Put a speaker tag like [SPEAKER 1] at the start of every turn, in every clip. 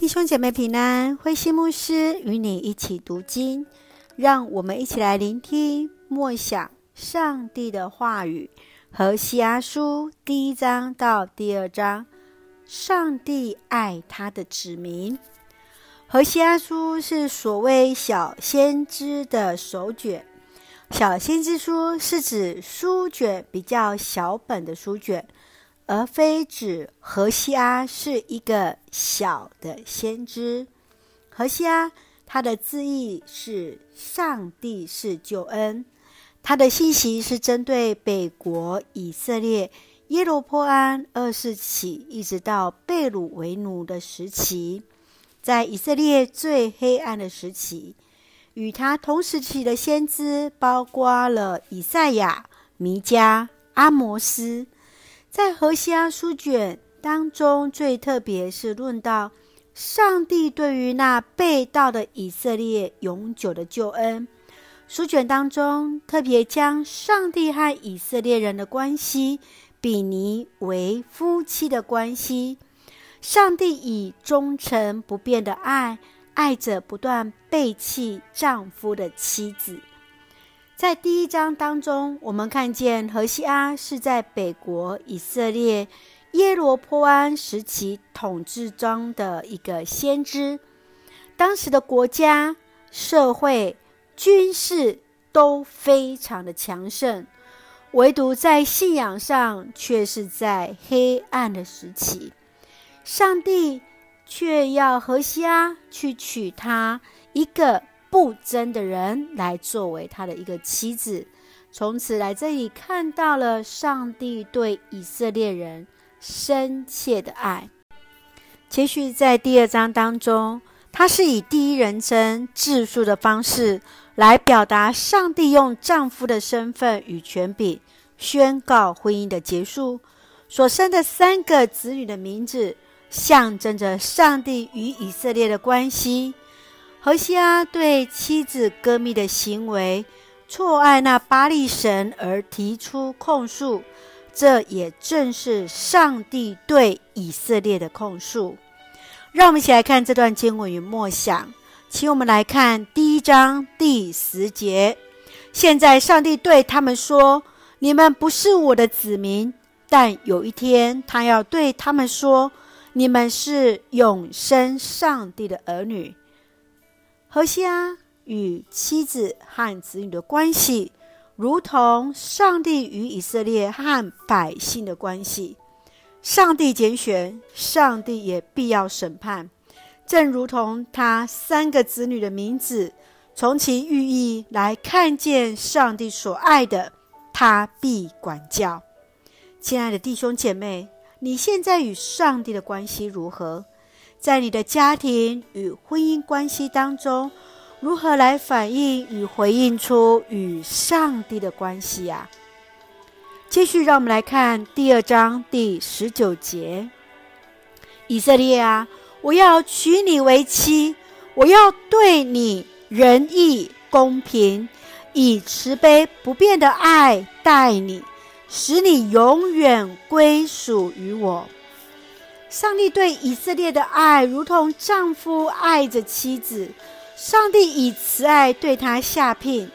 [SPEAKER 1] 弟兄姐妹平安，灰心牧师与你一起读经，让我们一起来聆听默想上帝的话语。和西阿书第一章到第二章，上帝爱他的子民。和西阿书是所谓小先知的手卷，小先知书是指书卷比较小本的书卷。而非指何西阿是一个小的先知。何西阿，他的字义是“上帝是救恩”，他的信息是针对北国以色列耶罗波安二世起，一直到被掳为奴的时期，在以色列最黑暗的时期，与他同时期的先知包括了以赛亚、弥迦、阿摩斯。在何西阿书卷当中，最特别是论到上帝对于那被盗的以色列永久的救恩。书卷当中特别将上帝和以色列人的关系比拟为夫妻的关系。上帝以忠诚不变的爱爱着不断背弃丈夫的妻子。在第一章当中，我们看见何西阿是在北国以色列耶罗波安时期统治中的一个先知。当时的国家、社会、军事都非常的强盛，唯独在信仰上却是在黑暗的时期。上帝却要何西阿去娶她一个。不贞的人来作为他的一个妻子，从此来这里看到了上帝对以色列人深切的爱。接续在第二章当中，他是以第一人称自述的方式来表达上帝用丈夫的身份与权柄宣告婚姻的结束，所生的三个子女的名字象征着上帝与以色列的关系。何西阿对妻子歌密的行为错爱那巴力神而提出控诉，这也正是上帝对以色列的控诉。让我们一起来看这段经文与默想，请我们来看第一章第十节。现在上帝对他们说：“你们不是我的子民，但有一天他要对他们说：你们是永生上帝的儿女。”何西阿与妻子和子女的关系，如同上帝与以色列和百姓的关系。上帝拣选，上帝也必要审判。正如同他三个子女的名字，从其寓意来看见上帝所爱的，他必管教。亲爱的弟兄姐妹，你现在与上帝的关系如何？在你的家庭与婚姻关系当中，如何来反映与回应出与上帝的关系啊？继续，让我们来看第二章第十九节：以色列啊，我要娶你为妻，我要对你仁义公平，以慈悲不变的爱待你，使你永远归属于我。上帝对以色列的爱，如同丈夫爱着妻子。上帝以慈爱对他下聘，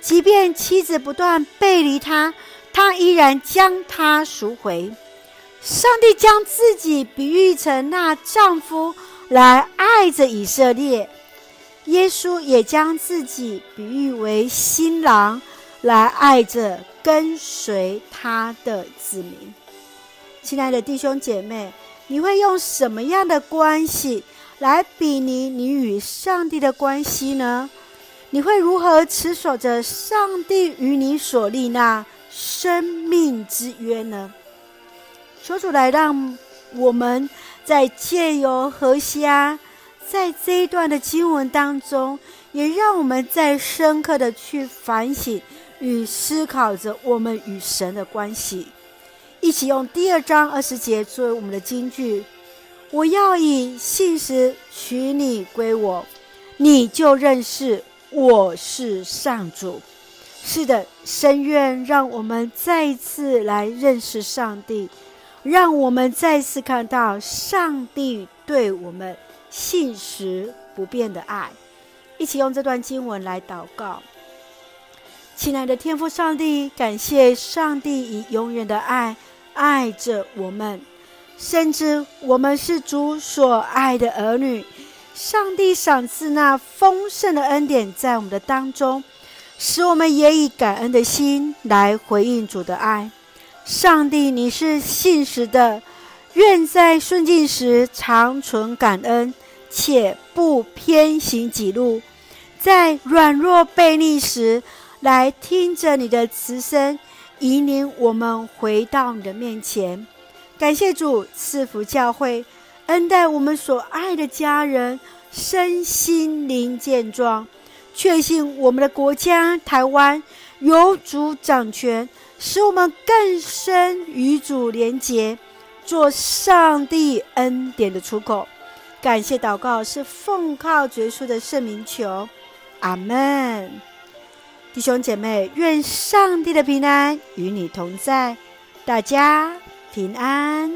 [SPEAKER 1] 即便妻子不断背离他，他依然将她赎回。上帝将自己比喻成那丈夫来爱着以色列，耶稣也将自己比喻为新郎来爱着跟随他的子民。亲爱的弟兄姐妹。你会用什么样的关系来比拟你与上帝的关系呢？你会如何持守着上帝与你所立那生命之约呢？求主来让我们在借由何西阿在这一段的经文当中，也让我们再深刻的去反省与思考着我们与神的关系。一起用第二章二十节作为我们的金句。我要以信实娶你归我，你就认识我是上主。是的，深愿让我们再一次来认识上帝，让我们再次看到上帝对我们信实不变的爱。一起用这段经文来祷告。亲爱的天父上帝，感谢上帝以永远的爱爱着我们，深知我们是主所爱的儿女。上帝赏赐那丰盛的恩典在我们的当中，使我们也以感恩的心来回应主的爱。上帝，你是信实的，愿在顺境时常存感恩，且不偏行己路；在软弱悖逆时，来听着你的慈声，引领我们回到你的面前。感谢主赐福教会，恩待我们所爱的家人，身心灵健壮。确信我们的国家台湾有主掌权，使我们更深与主连结，做上帝恩典的出口。感谢祷告是奉靠主耶稣的圣名求，阿门。弟兄姐妹，愿上帝的平安与你同在，大家平安。